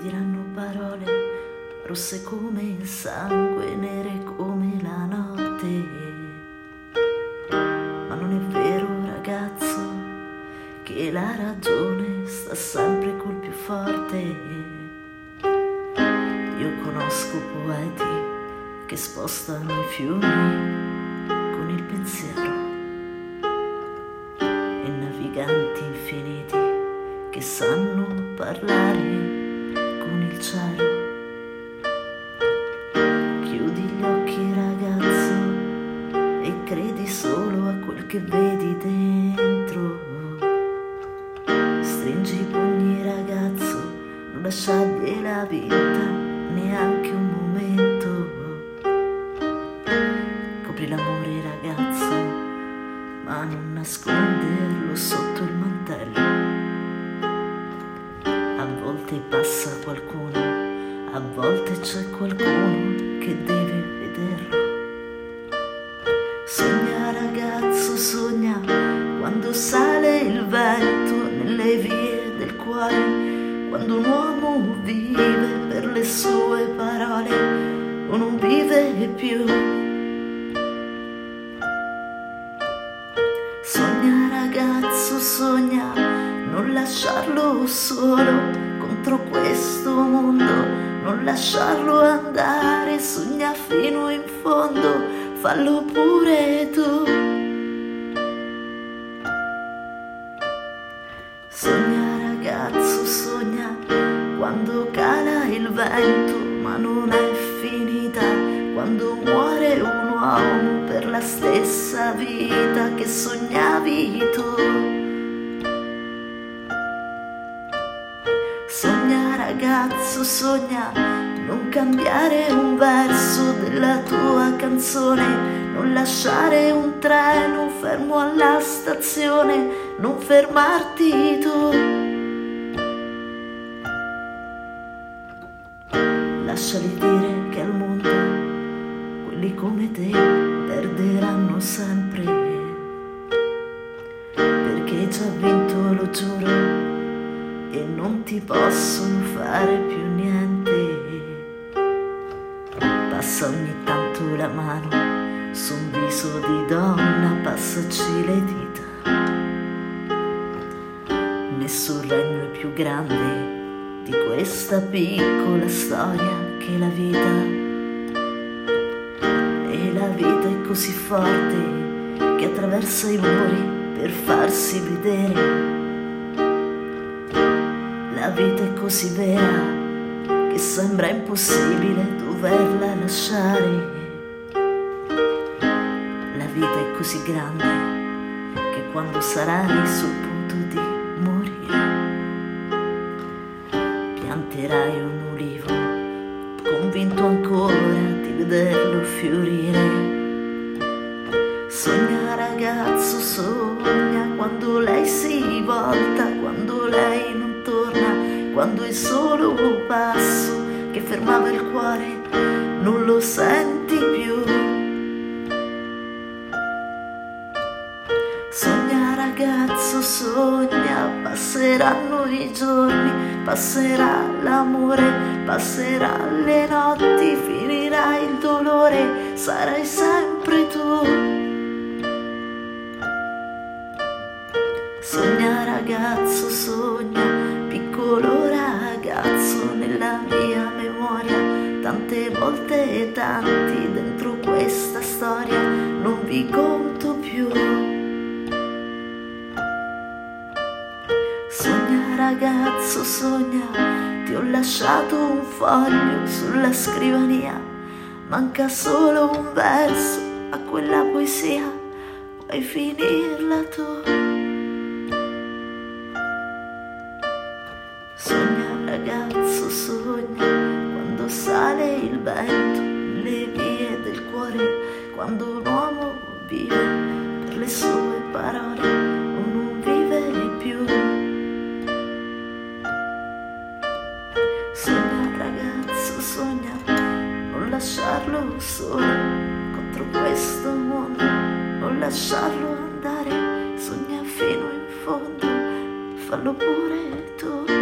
diranno parole rosse come il sangue, nere come la notte. Ma non è vero, ragazzo, che la ragione sta sempre col più forte. Io conosco poeti che spostano i fiumi con il pensiero e naviganti infiniti che sanno parlare cielo. Chiudi gli occhi ragazzo e credi solo a quel che vedi dentro. Stringi i pugni ragazzo, non lasciargli la vita neanche un momento. Copri l'amore ragazzo, ma non nasconderlo sotto il mantello. Volte passa qualcuno, a volte c'è qualcuno che deve vederlo. Sogna ragazzo, sogna quando sale il vento nelle vie del cuore, quando un uomo vive per le sue parole o non vive più. Sogna ragazzo, sogna non lasciarlo solo contro questo mondo, non lasciarlo andare, sogna fino in fondo, fallo pure tu. Sogna ragazzo, sogna quando cala il vento, ma non è finita, quando muore un uomo per la stessa vita che sognavi tu. Ragazzo, sogna non cambiare un verso della tua canzone, non lasciare un treno fermo alla stazione, non fermarti tu. Lasciali dire che al mondo quelli come te perderanno sempre, perché hai già vinto, lo giuro, ti possono fare più niente. Passa ogni tanto la mano su un viso di donna, passaci le dita. Nessun regno è più grande di questa piccola storia che la vita. E la vita è così forte che attraversa i muri per farsi vedere. Vita è così vera che sembra impossibile doverla lasciare. La vita è così grande che quando sarai sul punto di morire, pianterai un ulivo, convinto ancora di vederlo fiorire. Sogna ragazzo, sogna quando lei si volta, quando lei non quando è solo un passo che fermava il cuore, non lo senti più. Sogna ragazzo, sogna, passeranno i giorni, passerà l'amore, passerà le notti, finirà il dolore, sarai sempre tu. Sogna ragazzo, sogna, piccolo ragazzo nella mia memoria, tante volte e tanti dentro questa storia, non vi conto più. Sogna ragazzo, sogna, ti ho lasciato un foglio sulla scrivania, manca solo un verso a quella poesia, puoi finirla tu. Ragazzo, sogna quando sale il vento nelle vie del cuore, quando un uomo vive per le sue parole o non vive più. Sogna ragazzo, sogna non lasciarlo solo contro questo mondo, non lasciarlo andare, sogna fino in fondo, fallo pure tu.